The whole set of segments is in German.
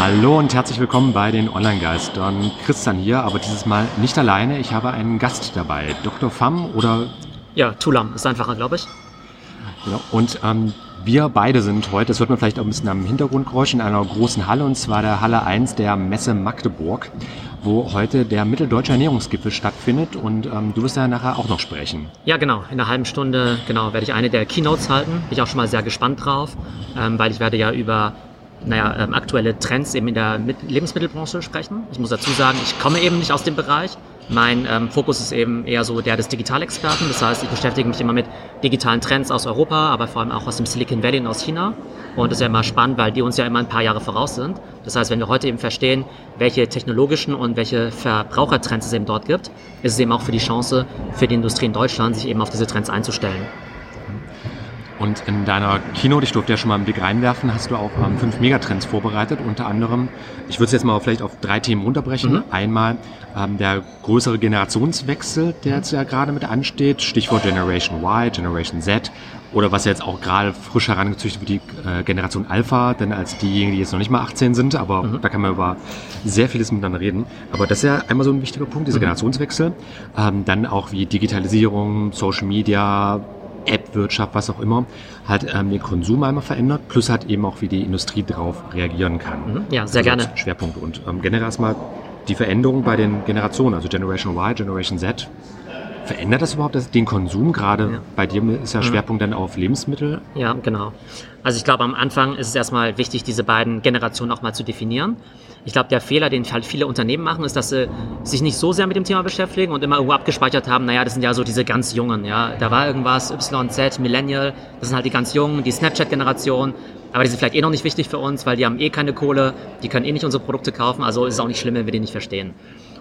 Hallo und herzlich willkommen bei den Online-Geistern. Christian hier, aber dieses Mal nicht alleine. Ich habe einen Gast dabei. Dr. Pham oder? Ja, Tulam ist einfacher, glaube ich. Genau. Und ähm, wir beide sind heute, das hört man vielleicht auch ein bisschen am Hintergrundgeräusch, in einer großen Halle und zwar der Halle 1 der Messe Magdeburg, wo heute der Mitteldeutsche Ernährungsgipfel stattfindet und ähm, du wirst ja nachher auch noch sprechen. Ja, genau. In einer halben Stunde genau, werde ich eine der Keynotes halten. Bin ich auch schon mal sehr gespannt drauf, ähm, weil ich werde ja über naja, ähm, aktuelle Trends eben in der Lebensmittelbranche sprechen. Ich muss dazu sagen, ich komme eben nicht aus dem Bereich. Mein ähm, Fokus ist eben eher so der des Digitalexperten. Das heißt, ich beschäftige mich immer mit digitalen Trends aus Europa, aber vor allem auch aus dem Silicon Valley und aus China. Und das ist ja immer spannend, weil die uns ja immer ein paar Jahre voraus sind. Das heißt, wenn wir heute eben verstehen, welche technologischen und welche Verbrauchertrends es eben dort gibt, ist es eben auch für die Chance für die Industrie in Deutschland, sich eben auf diese Trends einzustellen. Und in deiner Keynote, ich durfte ja schon mal einen Blick reinwerfen, hast du auch ähm, fünf Megatrends vorbereitet. Unter anderem, ich würde es jetzt mal vielleicht auf drei Themen runterbrechen. Mhm. Einmal ähm, der größere Generationswechsel, der jetzt ja gerade mit ansteht. Stichwort Generation Y, Generation Z. Oder was jetzt auch gerade frisch herangezüchtet wird, die äh, Generation Alpha, denn als diejenigen, die jetzt noch nicht mal 18 sind, aber mhm. da kann man über sehr vieles miteinander reden. Aber das ist ja einmal so ein wichtiger Punkt, dieser mhm. Generationswechsel. Ähm, dann auch wie Digitalisierung, Social Media, App-Wirtschaft, was auch immer, hat ähm, den Konsum einmal verändert, plus hat eben auch, wie die Industrie darauf reagieren kann. Mhm. Ja, sehr also gerne. Schwerpunkte. Und ähm, generell erstmal die Veränderung bei den Generationen, also Generation Y, Generation Z. Verändert das überhaupt den Konsum? Gerade ja. bei dir ist ja mhm. Schwerpunkt mhm. dann auf Lebensmittel. Ja, genau. Also ich glaube, am Anfang ist es erstmal wichtig, diese beiden Generationen auch mal zu definieren. Ich glaube, der Fehler, den halt viele Unternehmen machen, ist, dass sie sich nicht so sehr mit dem Thema beschäftigen und immer irgendwo abgespeichert haben, naja, das sind ja so diese ganz Jungen, ja. Da war irgendwas, Y, Z, Millennial, das sind halt die ganz Jungen, die Snapchat-Generation, aber die sind vielleicht eh noch nicht wichtig für uns, weil die haben eh keine Kohle, die können eh nicht unsere Produkte kaufen, also ist es auch nicht schlimm, wenn wir die nicht verstehen.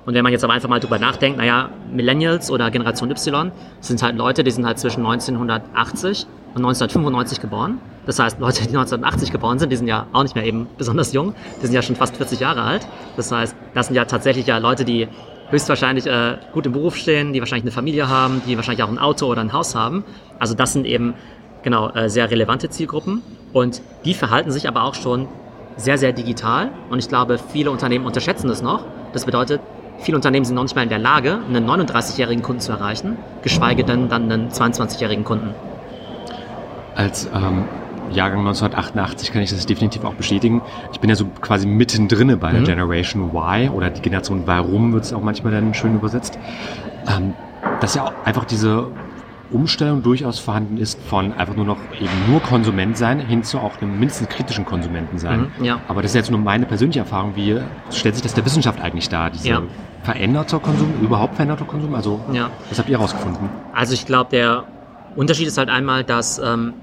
Und wenn man jetzt aber einfach mal drüber nachdenkt, naja, Millennials oder Generation Y sind halt Leute, die sind halt zwischen 1980 und 1995 geboren. Das heißt, Leute, die 1980 geboren sind, die sind ja auch nicht mehr eben besonders jung. Die sind ja schon fast 40 Jahre alt. Das heißt, das sind ja tatsächlich ja Leute, die höchstwahrscheinlich äh, gut im Beruf stehen, die wahrscheinlich eine Familie haben, die wahrscheinlich auch ein Auto oder ein Haus haben. Also das sind eben genau äh, sehr relevante Zielgruppen und die verhalten sich aber auch schon sehr, sehr digital und ich glaube, viele Unternehmen unterschätzen das noch. Das bedeutet, viele Unternehmen sind noch nicht mal in der Lage, einen 39-jährigen Kunden zu erreichen, geschweige denn dann einen 22-jährigen Kunden. Als ähm, Jahrgang 1988 kann ich das definitiv auch bestätigen. Ich bin ja so quasi mittendrin bei der mhm. Generation Y oder die Generation Warum wird es auch manchmal dann schön übersetzt. Ähm, dass ja auch einfach diese Umstellung durchaus vorhanden ist von einfach nur noch eben nur Konsument sein hin zu auch einem mindestens kritischen Konsumenten sein. Mhm, ja. Aber das ist jetzt nur meine persönliche Erfahrung. Wie stellt sich das der Wissenschaft eigentlich dar? Diese ja. veränderter Konsum, überhaupt veränderter Konsum? Also ja. was habt ihr herausgefunden? Also ich glaube, der Unterschied ist halt einmal, dass ähm,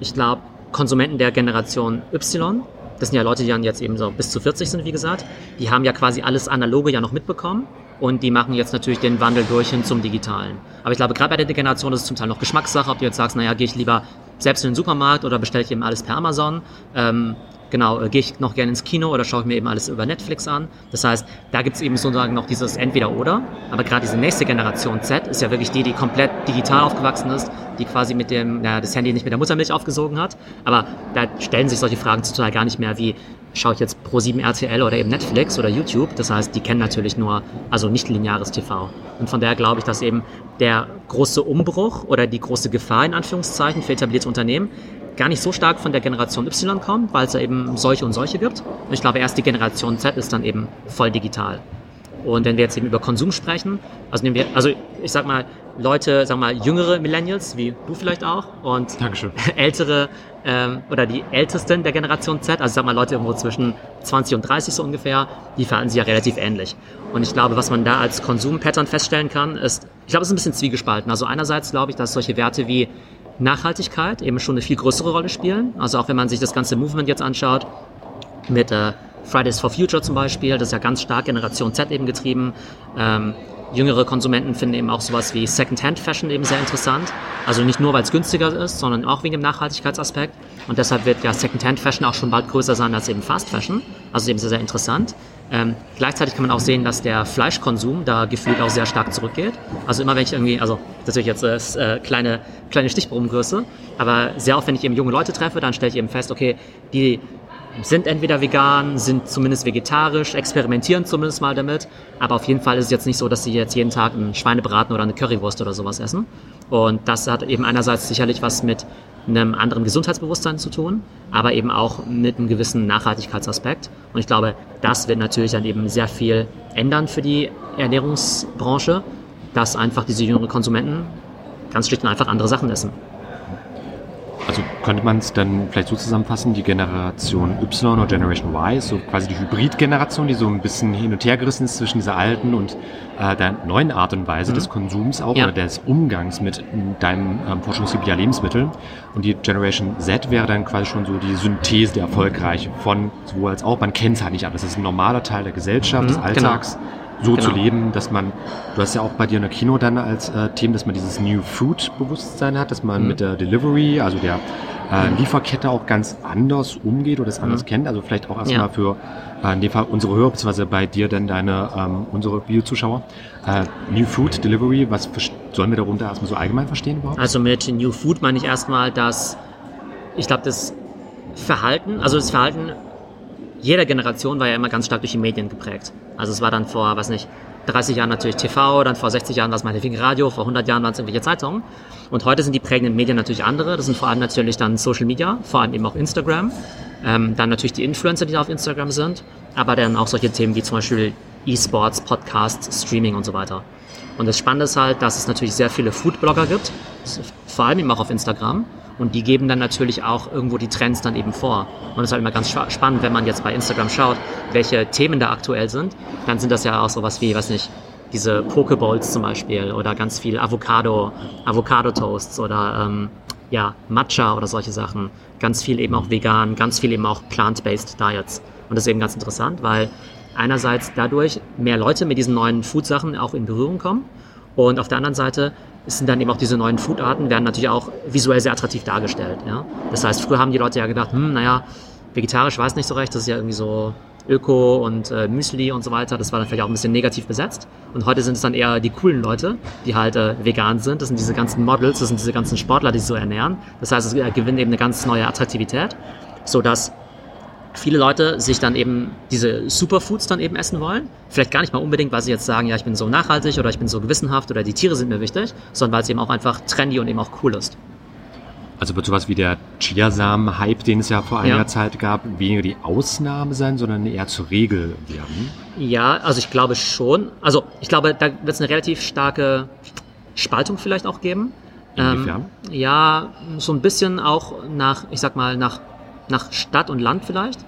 ich glaube, Konsumenten der Generation Y, das sind ja Leute, die dann jetzt eben so bis zu 40 sind, wie gesagt, die haben ja quasi alles Analoge ja noch mitbekommen und die machen jetzt natürlich den Wandel durch hin zum Digitalen. Aber ich glaube, gerade bei der Generation ist es zum Teil noch Geschmackssache, ob du jetzt sagst, naja, gehe ich lieber selbst in den Supermarkt oder bestelle ich eben alles per Amazon. Ähm, genau, äh, gehe ich noch gerne ins Kino oder schaue ich mir eben alles über Netflix an. Das heißt, da gibt es eben sozusagen noch dieses Entweder-Oder. Aber gerade diese nächste Generation Z ist ja wirklich die, die komplett digital aufgewachsen ist, die quasi mit dem, naja, das Handy nicht mit der Muttermilch aufgesogen hat. Aber da stellen sich solche Fragen total gar nicht mehr wie, schaue ich jetzt Pro7 RTL oder eben Netflix oder YouTube. Das heißt, die kennen natürlich nur, also nicht lineares TV. Und von daher glaube ich, dass eben der große Umbruch oder die große Gefahr in Anführungszeichen für etablierte Unternehmen gar nicht so stark von der Generation Y kommt, weil es ja eben solche und solche gibt. Und ich glaube, erst die Generation Z ist dann eben voll digital. Und wenn wir jetzt eben über Konsum sprechen, also nehmen wir, also ich sag mal, Leute, sag mal, jüngere Millennials, wie du vielleicht auch, und Dankeschön. ältere ähm, oder die Ältesten der Generation Z, also sag mal Leute irgendwo zwischen 20 und 30 so ungefähr, die verhalten sich ja relativ ähnlich. Und ich glaube, was man da als Konsumpattern feststellen kann, ist, ich glaube, es ist ein bisschen zwiegespalten. Also einerseits glaube ich, dass solche Werte wie Nachhaltigkeit eben schon eine viel größere Rolle spielen. Also auch wenn man sich das ganze Movement jetzt anschaut, mit äh, Fridays for Future zum Beispiel, das ist ja ganz stark Generation Z eben getrieben. Ähm, jüngere Konsumenten finden eben auch sowas wie Second-Hand-Fashion eben sehr interessant. Also nicht nur, weil es günstiger ist, sondern auch wegen dem Nachhaltigkeitsaspekt. Und deshalb wird ja Second-Hand-Fashion auch schon bald größer sein als eben Fast-Fashion. Also eben sehr, sehr interessant. Ähm, gleichzeitig kann man auch sehen, dass der Fleischkonsum da gefühlt auch sehr stark zurückgeht. Also immer wenn ich irgendwie, also natürlich jetzt äh, kleine, kleine Stichprobengröße, aber sehr oft, wenn ich eben junge Leute treffe, dann stelle ich eben fest, okay, die sind entweder vegan, sind zumindest vegetarisch, experimentieren zumindest mal damit. Aber auf jeden Fall ist es jetzt nicht so, dass sie jetzt jeden Tag einen Schweinebraten oder eine Currywurst oder sowas essen. Und das hat eben einerseits sicherlich was mit einem anderen Gesundheitsbewusstsein zu tun, aber eben auch mit einem gewissen Nachhaltigkeitsaspekt. Und ich glaube, das wird natürlich dann eben sehr viel ändern für die Ernährungsbranche, dass einfach diese jüngeren Konsumenten ganz schlicht und einfach andere Sachen essen. Also könnte man es dann vielleicht so zusammenfassen, die Generation Y oder Generation Y ist so quasi die Hybrid-Generation, die so ein bisschen hin und her gerissen ist zwischen dieser alten und äh, der neuen Art und Weise mhm. des Konsums auch ja. oder des Umgangs mit deinem ähm, Forschungsgebiet der Lebensmittel. Und die Generation Z wäre dann quasi schon so die Synthese der erfolgreiche von sowohl als auch, man kennt es halt nicht anders. Das ist ein normaler Teil der Gesellschaft, mhm, des Alltags. Genau so genau. zu leben, dass man, du hast ja auch bei dir in der Kino dann als äh, Thema, dass man dieses New Food Bewusstsein hat, dass man mhm. mit der Delivery, also der äh, Lieferkette auch ganz anders umgeht oder das anders mhm. kennt. Also vielleicht auch erstmal ja. für äh, in dem Fall unsere Hörer, beziehungsweise bei dir dann deine, ähm, unsere Videozuschauer. Äh, New Food Delivery, was sollen wir darunter erstmal so allgemein verstehen überhaupt? Also mit New Food meine ich erstmal, dass ich glaube, das Verhalten, also das Verhalten jeder Generation war ja immer ganz stark durch die Medien geprägt. Also es war dann vor, weiß nicht, 30 Jahren natürlich TV, dann vor 60 Jahren war es meinetwegen Radio, vor 100 Jahren waren es irgendwelche Zeitungen. Und heute sind die prägenden Medien natürlich andere. Das sind vor allem natürlich dann Social Media, vor allem eben auch Instagram. Ähm, dann natürlich die Influencer, die da auf Instagram sind. Aber dann auch solche Themen wie zum Beispiel E-Sports, Podcasts, Streaming und so weiter. Und das Spannende ist halt, dass es natürlich sehr viele Food-Blogger gibt, vor allem eben auch auf Instagram. Und die geben dann natürlich auch irgendwo die Trends dann eben vor. Und es ist halt immer ganz spannend, wenn man jetzt bei Instagram schaut, welche Themen da aktuell sind. Dann sind das ja auch sowas wie, weiß nicht, diese Pokeballs zum Beispiel oder ganz viel Avocado, Avocado-Toasts oder ähm, ja, Matcha oder solche Sachen. Ganz viel eben auch vegan, ganz viel eben auch plant-based Diets. Und das ist eben ganz interessant, weil einerseits dadurch mehr Leute mit diesen neuen Food-Sachen auch in Berührung kommen und auf der anderen Seite sind dann eben auch diese neuen Foodarten, werden natürlich auch visuell sehr attraktiv dargestellt. Ja? Das heißt, früher haben die Leute ja gedacht, hm, naja, vegetarisch weiß nicht so recht, das ist ja irgendwie so Öko und äh, Müsli und so weiter. Das war dann vielleicht auch ein bisschen negativ besetzt. Und heute sind es dann eher die coolen Leute, die halt äh, vegan sind. Das sind diese ganzen Models, das sind diese ganzen Sportler, die sich so ernähren. Das heißt, es äh, gewinnt eben eine ganz neue Attraktivität, sodass viele Leute sich dann eben diese Superfoods dann eben essen wollen. Vielleicht gar nicht mal unbedingt, weil sie jetzt sagen, ja, ich bin so nachhaltig oder ich bin so gewissenhaft oder die Tiere sind mir wichtig, sondern weil es eben auch einfach trendy und eben auch cool ist. Also wird sowas wie der Chiasamen-Hype, den es ja vor einiger ja. Zeit gab, weniger die Ausnahme sein, sondern eher zur Regel werden? Ja, also ich glaube schon. Also ich glaube, da wird es eine relativ starke Spaltung vielleicht auch geben. Inwiefern? Ähm, ja, so ein bisschen auch nach, ich sag mal, nach nach Stadt und Land vielleicht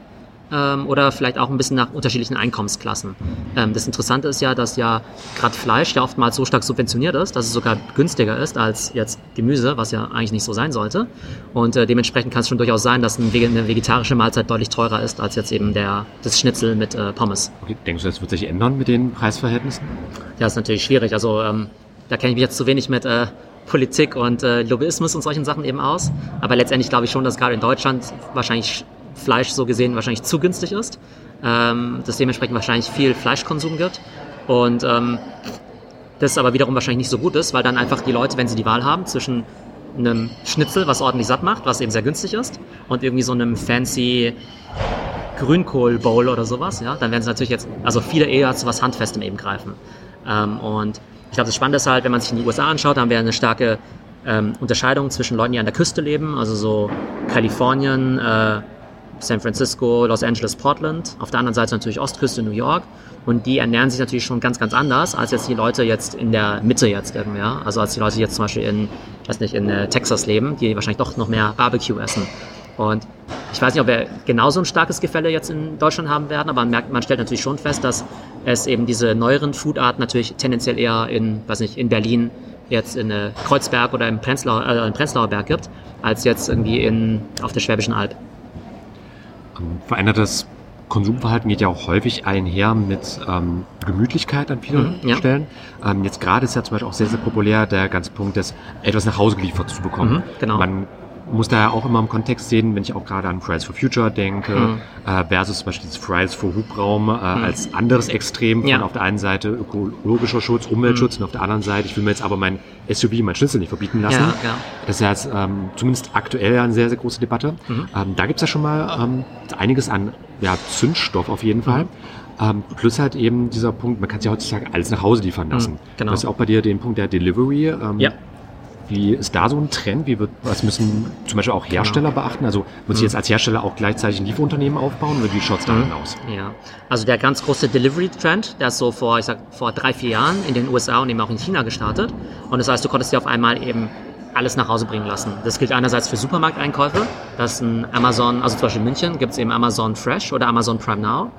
ähm, oder vielleicht auch ein bisschen nach unterschiedlichen Einkommensklassen. Ähm, das Interessante ist ja, dass ja gerade Fleisch ja oftmals so stark subventioniert ist, dass es sogar günstiger ist als jetzt Gemüse, was ja eigentlich nicht so sein sollte. Und äh, dementsprechend kann es schon durchaus sein, dass eine vegetarische Mahlzeit deutlich teurer ist als jetzt eben der, das Schnitzel mit äh, Pommes. Okay, denkst du, das wird sich ändern mit den Preisverhältnissen? Ja, ist natürlich schwierig. Also ähm, da kenne ich mich jetzt zu wenig mit äh, Politik und äh, Lobbyismus und solchen Sachen eben aus. Aber letztendlich glaube ich schon, dass gerade in Deutschland wahrscheinlich Fleisch so gesehen wahrscheinlich zu günstig ist, ähm, dass dementsprechend wahrscheinlich viel Fleischkonsum gibt und ähm, das aber wiederum wahrscheinlich nicht so gut ist, weil dann einfach die Leute, wenn sie die Wahl haben zwischen einem Schnitzel, was ordentlich satt macht, was eben sehr günstig ist, und irgendwie so einem fancy Grünkohl-Bowl oder sowas, ja, dann werden sie natürlich jetzt, also viele eher zu was Handfestem eben greifen. Ähm, und ich glaube, das Spannende ist halt, wenn man sich in die USA anschaut, da haben wir eine starke ähm, Unterscheidung zwischen Leuten, die an der Küste leben, also so Kalifornien, äh, San Francisco, Los Angeles, Portland. Auf der anderen Seite natürlich Ostküste, New York. Und die ernähren sich natürlich schon ganz, ganz anders als jetzt die Leute jetzt in der Mitte jetzt irgendwie, ja. Also als die Leute jetzt zum Beispiel in, weiß nicht, in äh, Texas leben, die wahrscheinlich doch noch mehr Barbecue essen. Und ich weiß nicht, ob wir genauso ein starkes Gefälle jetzt in Deutschland haben werden, aber man, merkt, man stellt natürlich schon fest, dass es eben diese neueren Foodarten natürlich tendenziell eher in, weiß nicht, in Berlin, jetzt in äh, Kreuzberg oder im Prenzlauer, äh, im Prenzlauer Berg gibt, als jetzt irgendwie in, auf der Schwäbischen Alb. Ähm, verändertes Konsumverhalten geht ja auch häufig einher mit ähm, Gemütlichkeit an vielen mhm, ja. Stellen. Ähm, jetzt gerade ist ja zum Beispiel auch sehr, sehr populär der ganze Punkt des etwas nach Hause geliefert zu bekommen. Mhm, genau. Man muss da ja auch immer im Kontext sehen, wenn ich auch gerade an Fridays for Future denke, Mhm. äh, versus zum Beispiel Fridays for Hubraum äh, als anderes Extrem von Ja. auf der einen Seite ökologischer Schutz, Umweltschutz und auf der anderen Seite, ich will mir jetzt aber mein SUV, mein Schlüssel nicht verbieten lassen. Ja, ja. Das ist ja jetzt ähm, zumindest aktuell eine sehr, sehr große Debatte. Mhm. Ähm, da gibt's ja schon mal ähm, einiges an ja, Zündstoff auf jeden Fall. Ähm, plus halt eben dieser Punkt, man kann sich ja heutzutage alles nach Hause liefern lassen. Mhm, genau. Du hast ja auch bei dir den Punkt der Delivery. Ähm, Ja. Wie ist da so ein Trend? Wie wird, was müssen zum Beispiel auch Hersteller Genau. beachten? Also muss ich jetzt als Hersteller auch gleichzeitig ein Lieferunternehmen aufbauen oder wie schaut's da Mhm. denn aus? Ja, also der ganz große Delivery-Trend, der ist so vor, ich sag, vor drei, vier Jahren in den USA und eben auch in China gestartet. Und das heißt, du konntest dir auf einmal eben alles nach Hause bringen lassen. Das gilt einerseits für Supermarkteinkäufe. Das ist ein Amazon, also zum Beispiel in München gibt es eben Amazon Fresh oder Amazon Prime Now.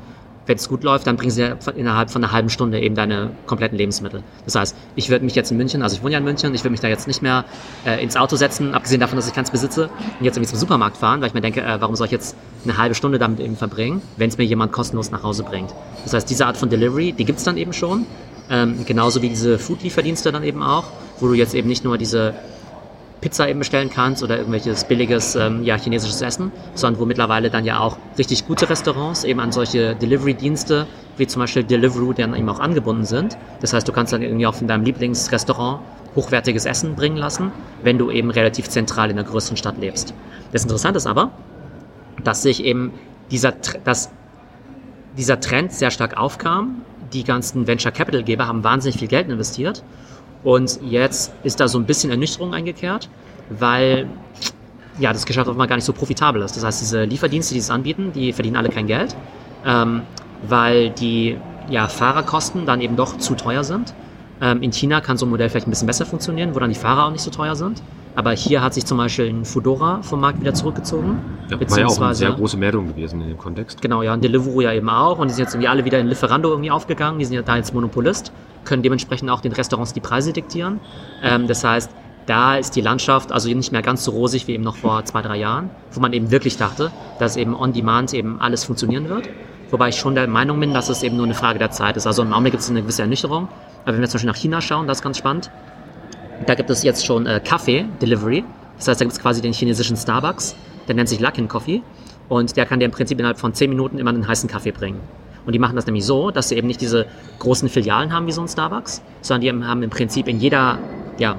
Wenn es gut läuft, dann bringen sie innerhalb von einer halben Stunde eben deine kompletten Lebensmittel. Das heißt, ich würde mich jetzt in München, also ich wohne ja in München, ich würde mich da jetzt nicht mehr äh, ins Auto setzen, abgesehen davon, dass ich keins besitze, und jetzt irgendwie zum Supermarkt fahren, weil ich mir denke, äh, warum soll ich jetzt eine halbe Stunde damit eben verbringen, wenn es mir jemand kostenlos nach Hause bringt. Das heißt, diese Art von Delivery, die gibt's dann eben schon. Ähm, genauso wie diese Food-Lieferdienste dann eben auch, wo du jetzt eben nicht nur diese Pizza eben bestellen kannst oder irgendwelches billiges ähm, ja, chinesisches Essen, sondern wo mittlerweile dann ja auch richtig gute Restaurants eben an solche Delivery-Dienste wie zum Beispiel Deliveroo dann eben auch angebunden sind. Das heißt, du kannst dann irgendwie auch von deinem Lieblingsrestaurant hochwertiges Essen bringen lassen, wenn du eben relativ zentral in einer größeren Stadt lebst. Das Interessante ist aber, dass sich eben dieser, dass dieser Trend sehr stark aufkam. Die ganzen Venture Capital Geber haben wahnsinnig viel Geld investiert und jetzt ist da so ein bisschen Ernüchterung eingekehrt, weil ja, das Geschäft offenbar gar nicht so profitabel ist. Das heißt, diese Lieferdienste, die es anbieten, die verdienen alle kein Geld, ähm, weil die ja, Fahrerkosten dann eben doch zu teuer sind. Ähm, in China kann so ein Modell vielleicht ein bisschen besser funktionieren, wo dann die Fahrer auch nicht so teuer sind. Aber hier hat sich zum Beispiel ein Fudora vom Markt wieder zurückgezogen. Ja, war ja auch eine sehr große Meldung gewesen in dem Kontext. Genau, ja, und Deliveroo ja eben auch. Und die sind jetzt irgendwie alle wieder in Lieferando irgendwie aufgegangen. Die sind ja da jetzt Monopolist, können dementsprechend auch den Restaurants die Preise diktieren. Ähm, das heißt, da ist die Landschaft also nicht mehr ganz so rosig wie eben noch vor zwei, drei Jahren, wo man eben wirklich dachte, dass eben on demand eben alles funktionieren wird. Wobei ich schon der Meinung bin, dass es eben nur eine Frage der Zeit ist. Also im Augenblick gibt es eine gewisse Ernüchterung. Aber wenn wir zum Beispiel nach China schauen, das ist ganz spannend. Da gibt es jetzt schon äh, Kaffee-Delivery. Das heißt, da gibt es quasi den chinesischen Starbucks. Der nennt sich Luckin Coffee. Und der kann dir im Prinzip innerhalb von 10 Minuten immer einen heißen Kaffee bringen. Und die machen das nämlich so, dass sie eben nicht diese großen Filialen haben wie so ein Starbucks, sondern die haben im Prinzip in jeder, ja,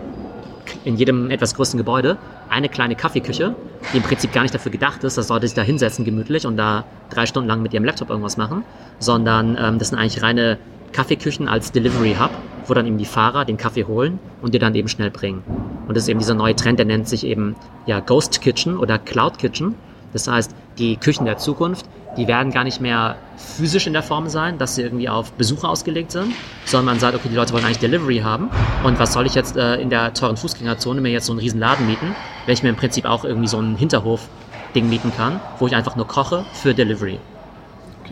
in jedem etwas größeren Gebäude eine kleine Kaffeeküche, die im Prinzip gar nicht dafür gedacht ist, dass Leute sich da hinsetzen gemütlich und da drei Stunden lang mit ihrem Laptop irgendwas machen, sondern ähm, das sind eigentlich reine Kaffeeküchen als Delivery Hub, wo dann eben die Fahrer den Kaffee holen und dir dann eben schnell bringen. Und das ist eben dieser neue Trend, der nennt sich eben ja Ghost Kitchen oder Cloud Kitchen. Das heißt, die Küchen der Zukunft, die werden gar nicht mehr physisch in der Form sein, dass sie irgendwie auf Besucher ausgelegt sind, sondern man sagt, okay, die Leute wollen eigentlich Delivery haben und was soll ich jetzt äh, in der teuren Fußgängerzone mir jetzt so einen riesen Laden mieten, wenn ich mir im Prinzip auch irgendwie so einen Hinterhof-Ding mieten kann, wo ich einfach nur koche für Delivery.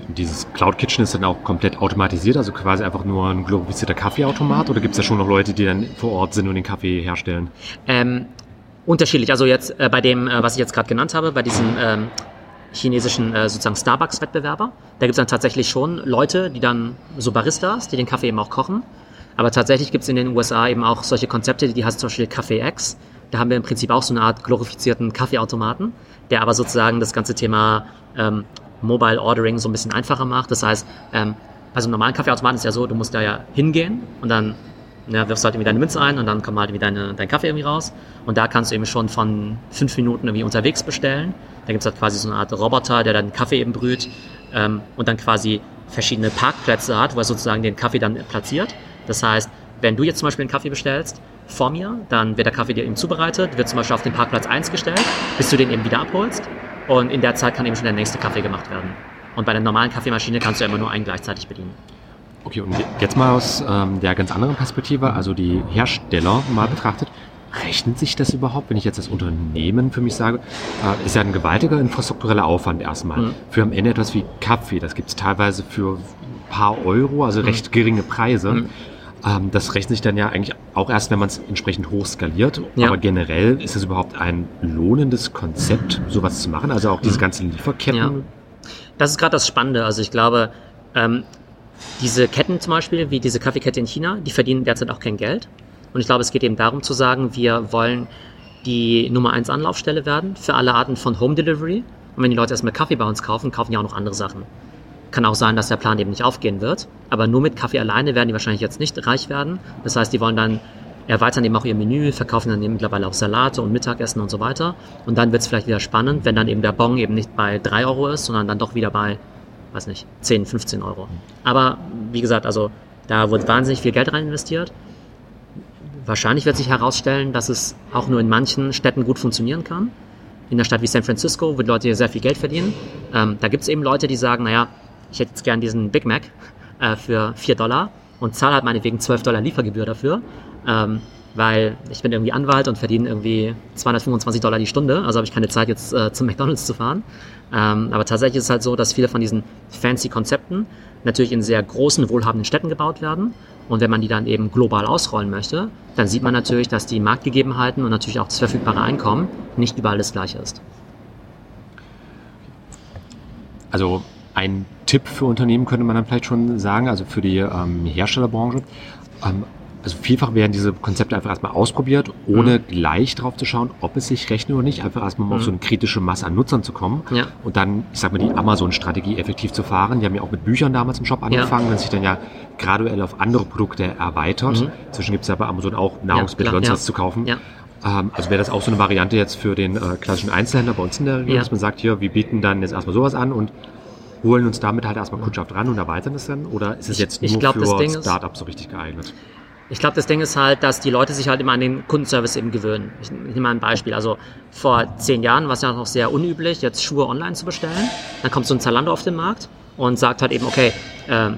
Dieses Cloud Kitchen ist dann auch komplett automatisiert, also quasi einfach nur ein glorifizierter Kaffeeautomat oder gibt es da schon noch Leute, die dann vor Ort sind und den Kaffee herstellen? Ähm, unterschiedlich. Also jetzt äh, bei dem, äh, was ich jetzt gerade genannt habe, bei diesem ähm, chinesischen äh, sozusagen Starbucks-Wettbewerber, da gibt es dann tatsächlich schon Leute, die dann so Baristas, die den Kaffee eben auch kochen. Aber tatsächlich gibt es in den USA eben auch solche Konzepte, die heißt zum Beispiel Café X. Da haben wir im Prinzip auch so eine Art glorifizierten Kaffeeautomaten, der aber sozusagen das ganze Thema ähm, Mobile Ordering so ein bisschen einfacher macht. Das heißt, ähm, bei so einem normalen Kaffeeautomaten ist ja so, du musst da ja hingehen und dann ja, wirfst halt irgendwie deine Münze ein und dann kommt halt irgendwie deine, dein Kaffee irgendwie raus. Und da kannst du eben schon von fünf Minuten irgendwie unterwegs bestellen. Da gibt's halt quasi so eine Art Roboter, der dann Kaffee eben brüht ähm, und dann quasi verschiedene Parkplätze hat, wo er sozusagen den Kaffee dann platziert. Das heißt, wenn du jetzt zum Beispiel einen Kaffee bestellst vor mir, dann wird der Kaffee dir eben zubereitet, wird zum Beispiel auf den Parkplatz 1 gestellt, bis du den eben wieder abholst. Und in der Zeit kann eben schon der nächste Kaffee gemacht werden. Und bei der normalen Kaffeemaschine kannst du immer nur einen gleichzeitig bedienen. Okay, und jetzt mal aus ähm, der ganz anderen Perspektive, also die Hersteller mal betrachtet. Rechnet sich das überhaupt, wenn ich jetzt das Unternehmen für mich sage? Äh, ist ja ein gewaltiger infrastruktureller Aufwand erstmal. Mhm. Für am Ende etwas wie Kaffee, das gibt's teilweise für ein paar Euro, also recht geringe Preise. Mhm. Ähm, das rechnet sich dann ja eigentlich auch erst, wenn man es entsprechend hoch skaliert. Ja. Aber generell ist es überhaupt ein lohnendes Konzept, sowas zu machen? Also auch diese Mhm. ganzen Lieferketten? Ja. Das ist gerade das Spannende. Also ich glaube, ähm, diese Ketten zum Beispiel, wie diese Kaffeekette in China, die verdienen derzeit auch kein Geld. Und ich glaube, es geht eben darum zu sagen, wir wollen die Nummer 1 Anlaufstelle werden für alle Arten von Home Delivery. Und wenn die Leute erstmal Kaffee bei uns kaufen, kaufen die auch noch andere Sachen. Kann auch sein, dass der Plan eben nicht aufgehen wird. Aber nur mit Kaffee alleine werden die wahrscheinlich jetzt nicht reich werden. Das heißt, die wollen dann erweitern eben auch ihr Menü, verkaufen dann eben mittlerweile auch Salate und Mittagessen und so weiter. Und dann wird es vielleicht wieder spannend, wenn dann eben der Bon eben nicht bei 3 Euro ist, sondern dann doch wieder bei, weiß nicht, 10, 15 Euro. Aber wie gesagt, also da wird wahnsinnig viel Geld rein investiert. Wahrscheinlich wird sich herausstellen, dass es auch nur in manchen Städten gut funktionieren kann. In einer Stadt wie San Francisco, die Leute hier sehr viel Geld verdienen. Ähm, da gibt es eben Leute, die sagen, naja, ich hätte jetzt gern diesen Big Mac äh, für 4 Dollar und zahle halt meinetwegen 12 Dollar Liefergebühr dafür. Ähm, weil ich bin irgendwie Anwalt und verdiene irgendwie 225 Dollar die Stunde, also habe ich keine Zeit jetzt äh, zum McDonald's zu fahren. Ähm, aber tatsächlich ist es halt so, dass viele von diesen fancy Konzepten natürlich in sehr großen, wohlhabenden Städten gebaut werden. Und wenn man die dann eben global ausrollen möchte, dann sieht man natürlich, dass die Marktgegebenheiten und natürlich auch das verfügbare Einkommen nicht überall das gleiche ist. Also ein Tipp für Unternehmen könnte man dann vielleicht schon sagen, also für die ähm, Herstellerbranche. Ähm, also vielfach werden diese Konzepte einfach erstmal ausprobiert, ohne mhm. gleich drauf zu schauen, ob es sich rechnet oder nicht. Einfach erstmal mhm. auf so eine kritische Masse an Nutzern zu kommen ja. und dann, ich sag mal, die Amazon-Strategie effektiv zu fahren. Die haben ja auch mit Büchern damals im Shop angefangen ja. und sich dann ja graduell auf andere Produkte erweitert. Mhm. Inzwischen gibt es ja bei Amazon auch Nahrungsmittel ja, zu kaufen. Ja. Ähm, also wäre das auch so eine Variante jetzt für den äh, klassischen Einzelhändler bei uns in der Region, dass man sagt, hier, wir bieten dann jetzt erstmal sowas an und holen uns damit halt erstmal Kundschaft ran und erweitern es dann? Oder ist es jetzt nur glaub, für Startups so richtig geeignet? Ich glaube, das Ding ist halt, dass die Leute sich halt immer an den Kundenservice eben gewöhnen. Ich, ich nehme mal ein Beispiel. Also vor zehn Jahren war es ja noch sehr unüblich, jetzt Schuhe online zu bestellen. Dann kommt so ein Zalando auf den Markt und sagt halt eben, okay, äh,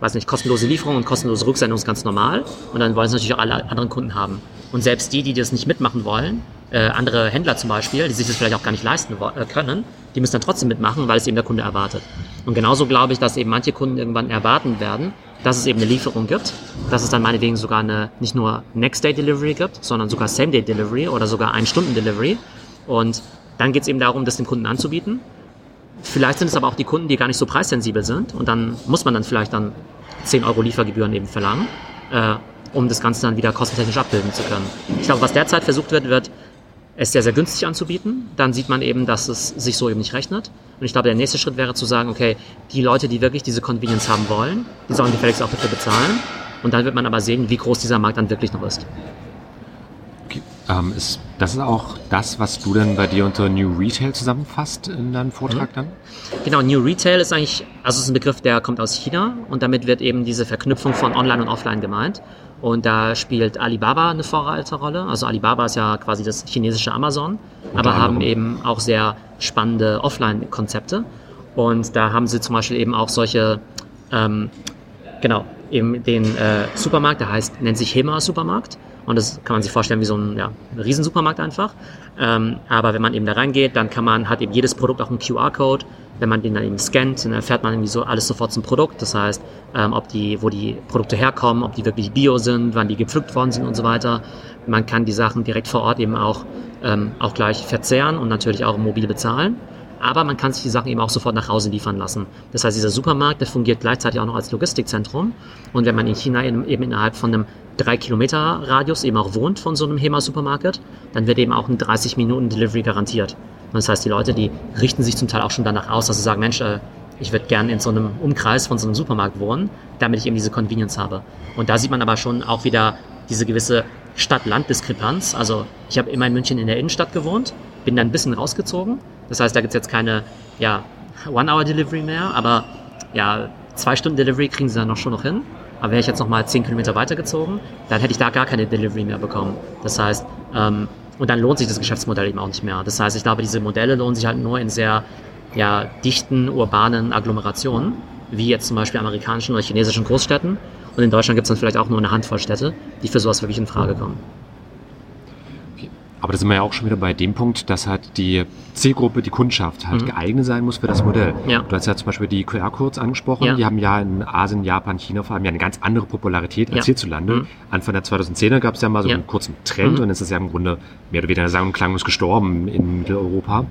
weiß nicht, kostenlose Lieferung und kostenlose Rücksendung ist ganz normal. Und dann wollen es natürlich auch alle anderen Kunden haben. Und selbst die, die das nicht mitmachen wollen, äh, andere Händler zum Beispiel, die sich das vielleicht auch gar nicht leisten äh, können, die müssen dann trotzdem mitmachen, weil es eben der Kunde erwartet. Und genauso glaube ich, dass eben manche Kunden irgendwann erwarten werden, dass es eben eine Lieferung gibt, dass es dann meinetwegen sogar eine nicht nur Next-Day-Delivery gibt, sondern sogar Same-Day-Delivery oder sogar Ein-Stunden-Delivery. Und dann geht es eben darum, das dem Kunden anzubieten. Vielleicht sind es aber auch die Kunden, die gar nicht so preissensibel sind und dann muss man dann vielleicht dann 10 Euro Liefergebühren eben verlangen, äh, um das Ganze dann wieder kostentechnisch abbilden zu können. Ich glaube, was derzeit versucht wird, wird es sehr, sehr günstig anzubieten. Dann sieht man eben, dass es sich so eben nicht rechnet. Und ich glaube, der nächste Schritt wäre zu sagen, okay, die Leute, die wirklich diese Convenience haben wollen, die sollen gefälligst auch dafür bezahlen. Und dann wird man aber sehen, wie groß dieser Markt dann wirklich noch ist. Okay. Ähm, ist das ist auch das, was du dann bei dir unter New Retail zusammenfasst in deinem Vortrag mhm. dann? Genau, New Retail ist eigentlich, also ist ein Begriff, der kommt aus China und damit wird eben diese Verknüpfung von Online und Offline gemeint. Und da spielt Alibaba eine Vorreiterrolle. Also Alibaba ist ja quasi das chinesische Amazon, aber haben eben auch sehr spannende Offline-Konzepte. Und da haben sie zum Beispiel eben auch solche, ähm, genau, eben den äh, Supermarkt, der heißt, nennt sich Hema Supermarkt. Und das kann man sich vorstellen wie so ein, ja, Riesensupermarkt einfach. Ähm, aber wenn man eben da reingeht, dann kann man, hat eben jedes Produkt auch einen QR-Code. Wenn man den dann eben scannt, dann erfährt man irgendwie so alles sofort zum Produkt. Das heißt, ähm, ob die, wo die Produkte herkommen, ob die wirklich bio sind, wann die gepflückt worden sind und so weiter. Man kann die Sachen direkt vor Ort eben auch, ähm, auch gleich verzehren und natürlich auch mobil bezahlen aber man kann sich die Sachen eben auch sofort nach Hause liefern lassen. Das heißt, dieser Supermarkt, der fungiert gleichzeitig auch noch als Logistikzentrum. Und wenn man in China eben innerhalb von einem 3 Kilometer Radius eben auch wohnt von so einem HEMA-Supermarkt, dann wird eben auch ein 30 Minuten Delivery garantiert. Und das heißt, die Leute, die richten sich zum Teil auch schon danach aus, dass sie sagen, Mensch, äh, ich würde gerne in so einem Umkreis von so einem Supermarkt wohnen, damit ich eben diese Convenience habe. Und da sieht man aber schon auch wieder diese gewisse Stadt-Land-Diskrepanz. Also ich habe immer in München in der Innenstadt gewohnt, bin dann ein bisschen rausgezogen. Das heißt, da gibt es jetzt keine ja, One-Hour-Delivery mehr, aber ja, zwei Stunden Delivery kriegen sie dann noch schon noch hin. Aber wäre ich jetzt noch mal zehn Kilometer weitergezogen, dann hätte ich da gar keine Delivery mehr bekommen. Das heißt, ähm, und dann lohnt sich das Geschäftsmodell eben auch nicht mehr. Das heißt, ich glaube, diese Modelle lohnen sich halt nur in sehr ja, dichten, urbanen Agglomerationen, wie jetzt zum Beispiel amerikanischen oder chinesischen Großstädten. Und in Deutschland gibt es dann vielleicht auch nur eine Handvoll Städte, die für sowas wirklich in Frage kommen. Aber da sind wir ja auch schon wieder bei dem Punkt, dass halt die Zielgruppe, die Kundschaft halt mhm. geeignet sein muss für das Modell. Ja. Du hast ja zum Beispiel die QR-Codes angesprochen. Ja. Die haben ja in Asien, Japan, China vor allem ja eine ganz andere Popularität als ja. hierzulande. Mhm. Anfang der 2010er gab es ja mal so einen kurzen Trend mhm. und es ist ja im Grunde mehr oder weniger sagen klanglos gestorben in Mitteleuropa.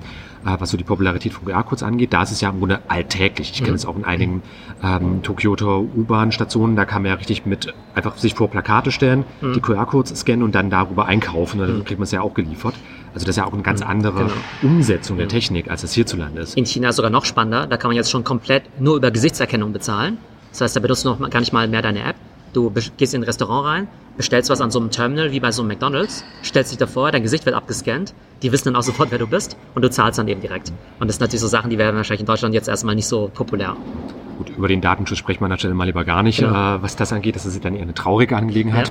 Äh, was so die Popularität von QR-Codes angeht. Da ist es ja im Grunde alltäglich. Ich kenne mhm. es auch in einigen ähm, Tokioter U-Bahn-Stationen, da kann man ja richtig mit einfach sich vor Plakate stellen, mhm. die QR-Codes scannen und dann darüber einkaufen. Und dann mhm. kriegt man es ja auch geliefert. Also das ist ja auch eine ganz Mhm, andere genau. Umsetzung der. Technik, als das hierzulande ist. In China ist sogar noch spannender. Da kann man jetzt schon komplett nur über Gesichtserkennung bezahlen. Das heißt, da benutzt du noch gar nicht mal mehr deine App. Du gehst in ein Restaurant rein, bestellst was an so einem Terminal wie bei so einem McDonalds, stellst dich davor, dein Gesicht wird abgescannt, die wissen dann auch sofort, wer du bist und du zahlst dann eben direkt. Und das sind natürlich so Sachen, die werden wahrscheinlich in Deutschland jetzt erstmal nicht so populär. Gut, über den Datenschutz spricht man natürlich mal lieber gar nicht, Genau. äh, was das angeht. Das ist dann eher eine traurige Angelegenheit.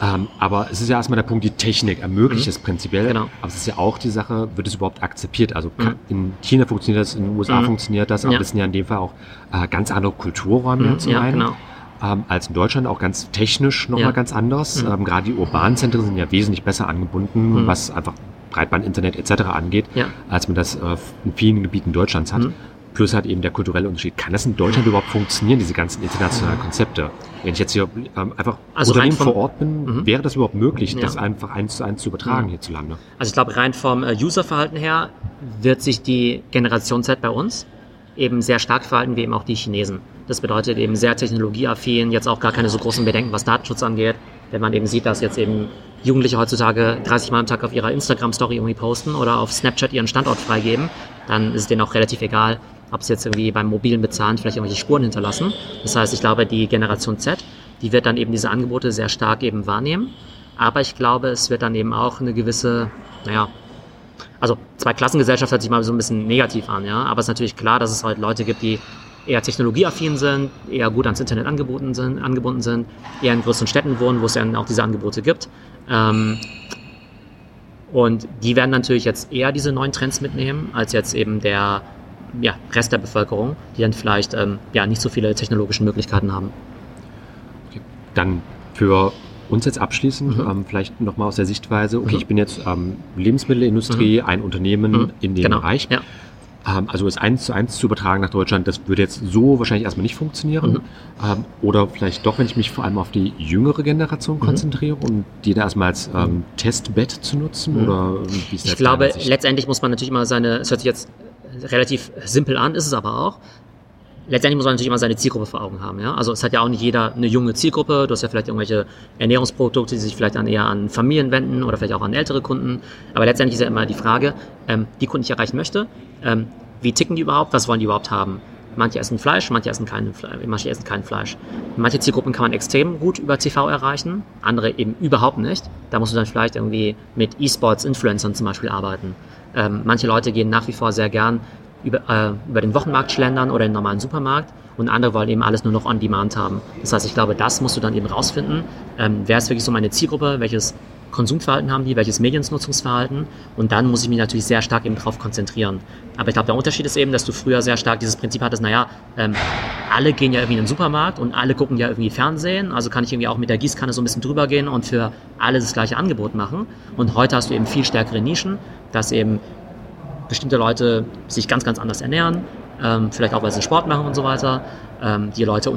Ähm, aber es ist ja erstmal der Punkt, die Technik ermöglicht Mhm. es prinzipiell. Genau. Aber es ist ja auch die Sache, wird es überhaupt akzeptiert? Also Mhm. in China funktioniert das, in den USA Mhm. funktioniert das, aber Ja. das sind ja in dem Fall auch äh, ganz andere Kulturräume Mhm, zum ja, einen. genau. Ähm, als in Deutschland auch ganz technisch nochmal Ja. ganz anders. Mhm. Ähm, Gerade die urbanen Zentren sind ja wesentlich besser angebunden, Mhm. was einfach Breitband, Internet etc. angeht, Ja. als man das äh, in vielen Gebieten Deutschlands hat. Mhm. Plus halt eben der kulturelle Unterschied. Kann das in Deutschland überhaupt funktionieren, diese ganzen internationalen Konzepte? Wenn ich jetzt hier ähm, einfach Also Unternehmen vor Ort bin, Mhm. wäre das überhaupt möglich, Ja. das einfach eins zu eins zu übertragen Mhm. hierzulande? Also ich glaube, rein vom äh, Userverhalten her wird sich die Generation Z bei uns eben sehr stark verhalten, wie eben auch die Chinesen. Das bedeutet eben sehr technologieaffin, jetzt auch gar keine so großen Bedenken, was Datenschutz angeht. Wenn man eben sieht, dass jetzt eben Jugendliche heutzutage 30 Mal am Tag auf ihrer Instagram-Story irgendwie posten oder auf Snapchat ihren Standort freigeben, dann ist es denen auch relativ egal, ob sie jetzt irgendwie beim mobilen Bezahlen vielleicht irgendwelche Spuren hinterlassen. Das heißt, ich glaube, die Generation Z, die wird dann eben diese Angebote sehr stark eben wahrnehmen. Aber ich glaube, es wird dann eben auch eine gewisse, naja, also Zweiklassengesellschaft hört sich mal so ein bisschen negativ an, ja. Aber es ist natürlich klar, dass es halt Leute gibt, die eher technologieaffin sind, eher gut ans Internet angebunden sind, angebunden sind, eher in größeren Städten wohnen, wo es dann auch diese Angebote gibt. Ähm, und die werden natürlich jetzt eher diese neuen Trends mitnehmen, als jetzt eben der ja, Rest der Bevölkerung, die dann vielleicht ähm, ja, nicht so viele technologische Möglichkeiten haben. Dann für uns jetzt abschließend, Mhm. ähm, vielleicht nochmal aus der Sichtweise, okay, Mhm. ich bin jetzt ähm, Lebensmittelindustrie, ein Unternehmen Mhm. in dem Genau. Bereich. Ja. Ähm, also es eins zu eins zu übertragen nach Deutschland, das würde jetzt so wahrscheinlich erstmal nicht funktionieren. Mhm. Ähm, oder vielleicht doch, wenn ich mich vor allem auf die jüngere Generation Mhm. konzentriere und die da erstmal als ähm, Testbett zu nutzen? Mhm. Oder wie ist Ich das glaube, deine Sicht? letztendlich muss man natürlich immer seine, es hört sich jetzt relativ simpel an, ist es aber auch. Letztendlich muss man natürlich immer seine Zielgruppe vor Augen haben. Ja? Also es hat ja auch nicht jeder eine junge Zielgruppe. Du hast ja vielleicht irgendwelche Ernährungsprodukte, die sich vielleicht dann eher an Familien wenden oder vielleicht auch an ältere Kunden. Aber letztendlich ist ja immer die Frage, ähm, die Kunden, ich erreichen möchte, ähm, wie ticken die überhaupt, was wollen die überhaupt haben? Manche essen Fleisch, manche essen kein Fleisch, manche essen kein Fleisch. Manche Zielgruppen kann man extrem gut über TV erreichen, andere eben überhaupt nicht. Da musst du dann vielleicht irgendwie mit E-Sports-Influencern zum Beispiel arbeiten. Ähm, manche Leute gehen nach wie vor sehr gern über, äh, über den Wochenmarkt schlendern oder den normalen Supermarkt und andere wollen eben alles nur noch on demand haben. Das heißt, ich glaube, das musst du dann eben rausfinden. Ähm, wer ist wirklich so meine Zielgruppe? Welches Konsumverhalten haben die? Welches Mediennutzungsverhalten? Und dann muss ich mich natürlich sehr stark eben drauf konzentrieren. Aber ich glaube, der Unterschied ist eben, dass du früher sehr stark dieses Prinzip hattest, naja, ähm, alle gehen ja irgendwie in den Supermarkt und alle gucken ja irgendwie Fernsehen, also kann ich irgendwie auch mit der Gießkanne so ein bisschen drüber gehen und für alle das gleiche Angebot machen. Und heute hast du eben viel stärkere Nischen, dass eben bestimmte Leute sich ganz, ganz anders ernähren, ähm, vielleicht auch, weil sie Sport machen und so weiter. Ähm, die Leute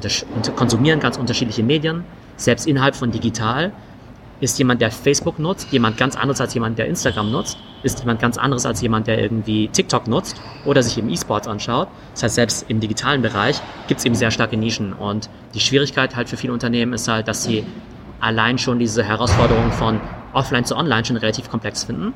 konsumieren ganz unterschiedliche Medien. Selbst innerhalb von digital ist jemand, der Facebook nutzt, jemand ganz anderes als jemand, der Instagram nutzt, ist jemand ganz anderes als jemand, der irgendwie TikTok nutzt oder sich eben E-Sports anschaut. Das heißt, selbst im digitalen Bereich gibt es eben sehr starke Nischen. Und die Schwierigkeit halt für viele Unternehmen ist halt, dass sie allein schon diese Herausforderung von offline zu online schon relativ komplex finden.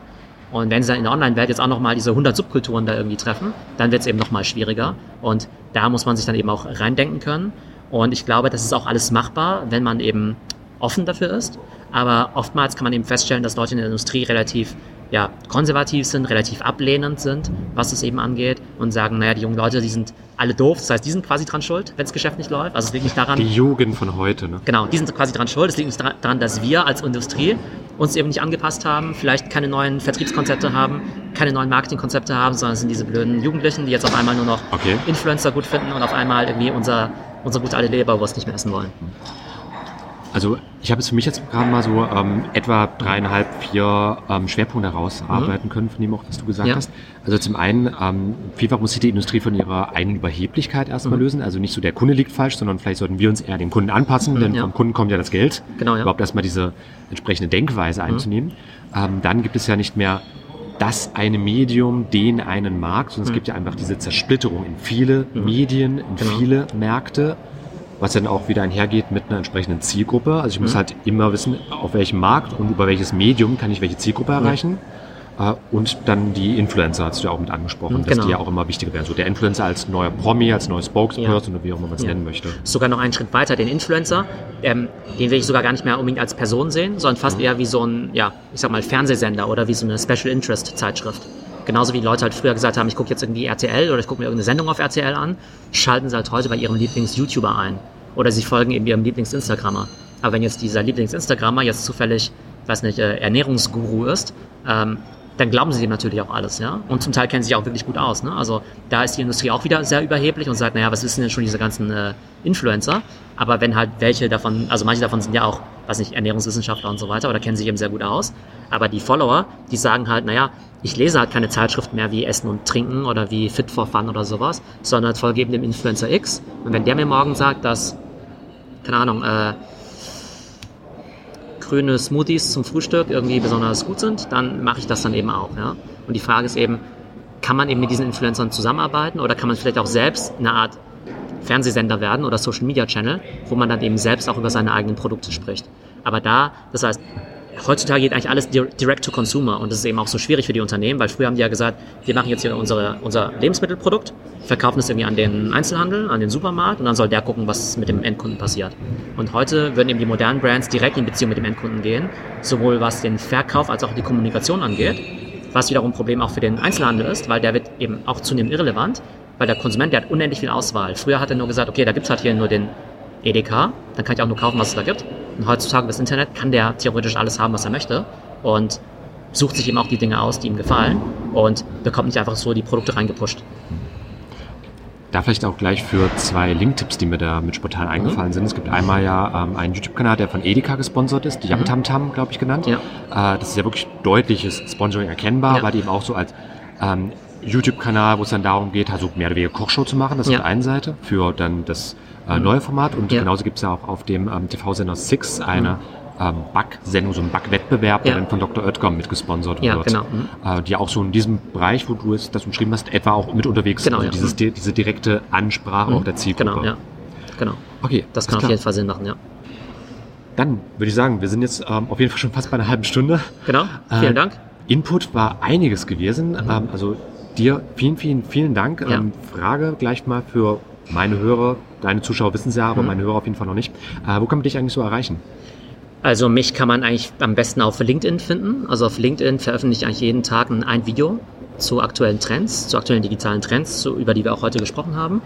Und wenn sie dann in der Online-Welt jetzt auch nochmal diese 100 Subkulturen da irgendwie treffen, dann wird es eben nochmal schwieriger. Und da muss man sich dann eben auch reindenken können. Und ich glaube, das ist auch alles machbar, wenn man eben offen dafür ist. Aber oftmals kann man eben feststellen, dass Leute in der Industrie relativ ja, konservativ sind, relativ ablehnend sind, was es eben angeht und sagen, naja, die jungen Leute, die sind alle doof. Das heißt, die sind quasi dran schuld, wenn das Geschäft nicht läuft. Also es liegt nicht daran, Die Jugend von heute, ne? Genau, die sind quasi dran schuld. Es liegt nicht daran, dass wir als Industrie uns eben nicht angepasst haben, vielleicht keine neuen Vertriebskonzepte haben, keine neuen Marketingkonzepte haben, sondern es sind diese blöden Jugendlichen, die jetzt auf einmal nur noch Okay. Influencer gut finden und auf einmal irgendwie unser, unsere gute alte Leberwurst nicht mehr essen wollen. Also ich habe es für mich jetzt gerade mal so ähm, etwa dreieinhalb, vier ähm, Schwerpunkte herausarbeiten können, von dem auch, was du gesagt Ja. hast. Also zum einen, ähm, vielfach muss sich die Industrie von ihrer eigenen Überheblichkeit erstmal Mhm. lösen. Also nicht so der Kunde liegt falsch, sondern vielleicht sollten wir uns eher dem Kunden anpassen, Mhm, denn ja. vom Kunden kommt ja das Geld. Genau, ja. Überhaupt erstmal diese entsprechende Denkweise einzunehmen. Ähm, dann gibt es ja nicht mehr das eine Medium, den einen Markt, sondern es Mhm. gibt ja einfach diese Zersplitterung in viele Mhm. Medien, in Genau. viele Märkte was dann auch wieder einhergeht mit einer entsprechenden Zielgruppe. Also ich muss Mhm. halt immer wissen, auf welchem Markt und über welches Medium kann ich welche Zielgruppe erreichen. Äh, und dann die Influencer, hast du ja auch mit angesprochen, Mhm, dass genau. die ja auch immer wichtiger werden. So der Influencer als neuer Promi, als neuer Spokesperson oder wie auch immer man es Ja. nennen möchte. sogar noch einen Schritt weiter, den Influencer, ähm, den will ich sogar gar nicht mehr unbedingt als Person sehen, sondern fast eher wie so ein, ja, ich sag mal, Fernsehsender oder wie so eine Special Interest Zeitschrift. Genauso wie Leute halt früher gesagt haben, ich gucke jetzt irgendwie RTL oder ich gucke mir irgendeine Sendung auf RTL an, schalten sie halt heute bei ihrem Lieblings-YouTuber ein. Oder sie folgen eben ihrem Lieblings-Instagrammer. Aber wenn jetzt dieser Lieblings-Instagrammer jetzt zufällig, weiß nicht, äh, Ernährungsguru ist, ähm, dann glauben sie dem natürlich auch alles, ja. Und zum Teil kennen sie sich auch wirklich gut aus. Ne? Also da ist die Industrie auch wieder sehr überheblich und sagt, naja, was wissen denn schon diese ganzen äh, Influencer? Aber wenn halt welche davon, also manche davon sind ja auch, weiß nicht, Ernährungswissenschaftler und so weiter oder kennen sich eben sehr gut aus. Aber die Follower, die sagen halt, naja, ich lese halt keine Zeitschriften mehr wie Essen und Trinken oder wie Fit for Fun oder sowas, sondern folge eben dem Influencer X. Und wenn der mir morgen sagt, dass, keine Ahnung, äh, grüne Smoothies zum Frühstück irgendwie besonders gut sind, dann mache ich das dann eben auch. Ja? Und die Frage ist eben, kann man eben mit diesen Influencern zusammenarbeiten oder kann man vielleicht auch selbst eine Art Fernsehsender werden oder Social Media Channel, wo man dann eben selbst auch über seine eigenen Produkte spricht. Aber da, das heißt, heutzutage geht eigentlich alles di- direct to consumer und das ist eben auch so schwierig für die Unternehmen, weil früher haben die ja gesagt, wir machen jetzt hier unsere, unser Lebensmittelprodukt, verkaufen es irgendwie an den Einzelhandel, an den Supermarkt und dann soll der gucken, was mit dem Endkunden passiert. Und heute würden eben die modernen Brands direkt in Beziehung mit dem Endkunden gehen, sowohl was den Verkauf als auch die Kommunikation angeht, was wiederum ein Problem auch für den Einzelhandel ist, weil der wird eben auch zunehmend irrelevant, weil der Konsument, der hat unendlich viel Auswahl. Früher hat er nur gesagt, okay, da gibt's halt hier nur den Edeka, dann kann ich auch nur kaufen, was es da gibt. Und heutzutage das Internet kann der theoretisch alles haben, was er möchte und sucht sich eben auch die Dinge aus, die ihm gefallen und bekommt nicht einfach so die Produkte reingepusht. Da vielleicht auch gleich für zwei Link-Tipps, die mir da mit spontan eingefallen sind. Es gibt einmal ja ähm, einen YouTube-Kanal, der von Edeka gesponsert ist, die Yam Tam Tam, glaube ich, genannt. Ja. Äh, das ist ja wirklich deutliches Sponsoring erkennbar, Ja. weil die eben auch so als ähm, YouTube-Kanal, wo es dann darum geht, also mehr oder weniger Kochshow zu machen, das ist Ja. auf der einen Seite, für dann das äh, neue Format. Und Ja. genauso gibt es ja auch auf dem ähm, TV-Sender Six eine ähm, Backsendung, so einen Backwettbewerb, der Ja. dann von Dr. Oetker mitgesponsert Ja, wird. genau. Mhm. Äh, die auch so in diesem Bereich, wo du es das umschrieben hast, etwa auch mit unterwegs Genau, also ja. dieses, di- diese direkte Ansprache auch der Zielgruppe. Genau, ja. Genau. Okay, Das kann auf klar. jeden Fall Sinn machen, ja. Dann würde ich sagen, wir sind jetzt ähm, auf jeden Fall schon fast bei einer halben Stunde. Genau. Vielen Äh, Dank. Input war einiges gewesen. Ähm, also dir vielen, vielen, vielen Dank. Ähm, Frage gleich mal für meine Hörer. Deine Zuschauer wissen es ja, Mhm. aber meine Hörer auf jeden Fall noch nicht. Äh, wo kann man dich eigentlich so erreichen? Also mich kann man eigentlich am besten auf LinkedIn finden. Also auf LinkedIn veröffentliche ich eigentlich jeden Tag ein, ein Video zu aktuellen Trends, zu aktuellen digitalen Trends, so, über die wir auch heute gesprochen haben.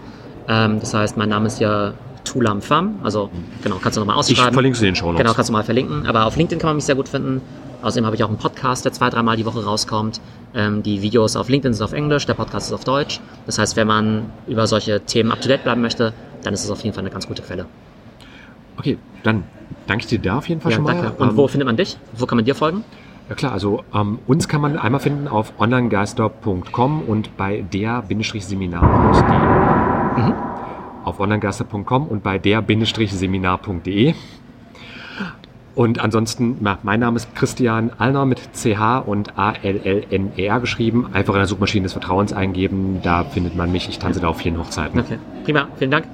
Ähm, das heißt, mein Name ist ja Tulam Pham. Also genau, kannst du nochmal Ich ausschreiben. verlinke es in den Show Notes. Genau, kannst du mal verlinken. Aber auf LinkedIn kann man mich sehr gut finden. Außerdem habe ich auch einen Podcast, der zwei, dreimal die Woche rauskommt. Ähm, die Videos auf LinkedIn sind auf Englisch, der Podcast ist auf Deutsch. Das heißt, wenn man über solche Themen up to date bleiben möchte, dann ist es auf jeden Fall eine ganz gute Quelle. Okay, dann danke ich dir da auf jeden Fall Ja, schon mal. danke. Und Ähm, wo findet man dich? Wo kann man dir folgen? Ja klar, also ähm, uns kann man einmal finden auf onlinegeister.com und bei der-seminar.de. Mhm. Auf onlinegeister.com und bei der-seminar.de. Und ansonsten, mein Name ist Christian Allner mit CH und A-L-L-N-E-R geschrieben. Einfach in der Suchmaschine des Vertrauens eingeben, da findet man mich. Ich tanze da auf vielen Hochzeiten. Okay, prima. Vielen Dank.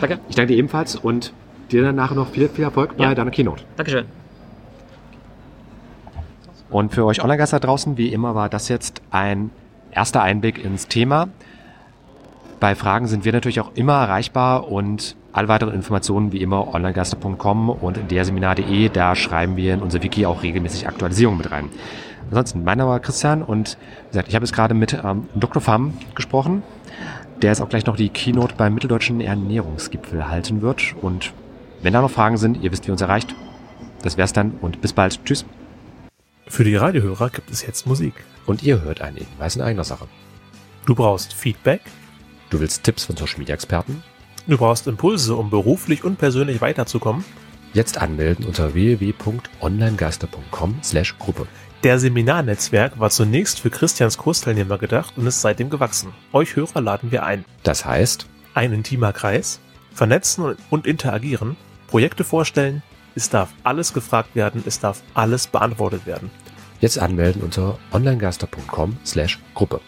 Danke. Ich danke dir ebenfalls und dir danach noch viel, viel Erfolg bei Ja. deiner Keynote. Dankeschön. Und für euch Online-Geister draußen, wie immer, war das jetzt ein erster Einblick ins Thema. Bei Fragen sind wir natürlich auch immer erreichbar und alle weiteren Informationen wie immer onlinegeister.com und derseminar.de, da schreiben wir in unser Wiki auch regelmäßig Aktualisierungen mit rein. Ansonsten, mein Name war Christian und wie gesagt, ich habe jetzt gerade mit ähm, Dr. Pham gesprochen, der jetzt auch gleich noch die Keynote beim Mitteldeutschen Ernährungsgipfel halten wird. Und wenn da noch Fragen sind, ihr wisst, wie uns erreicht. Das wär's dann und bis bald. Tschüss. Für die Radiohörer gibt es jetzt Musik. Und ihr hört einen Hinweis in eigener Sache. Du brauchst Feedback, Du willst Tipps von Social Media Experten? du brauchst Impulse, um beruflich und persönlich weiterzukommen. Jetzt anmelden unter www.onlinegeister.com/gruppe. Der Seminarnetzwerk war zunächst für Christians Kursteilnehmer gedacht und ist seitdem gewachsen. Euch Hörer laden wir ein. Das heißt, Ein intimer Kreis, vernetzen und- interagieren, Projekte vorstellen, es darf alles gefragt werden, es darf alles beantwortet werden. jetzt anmelden unter onlinegeister.com/gruppe.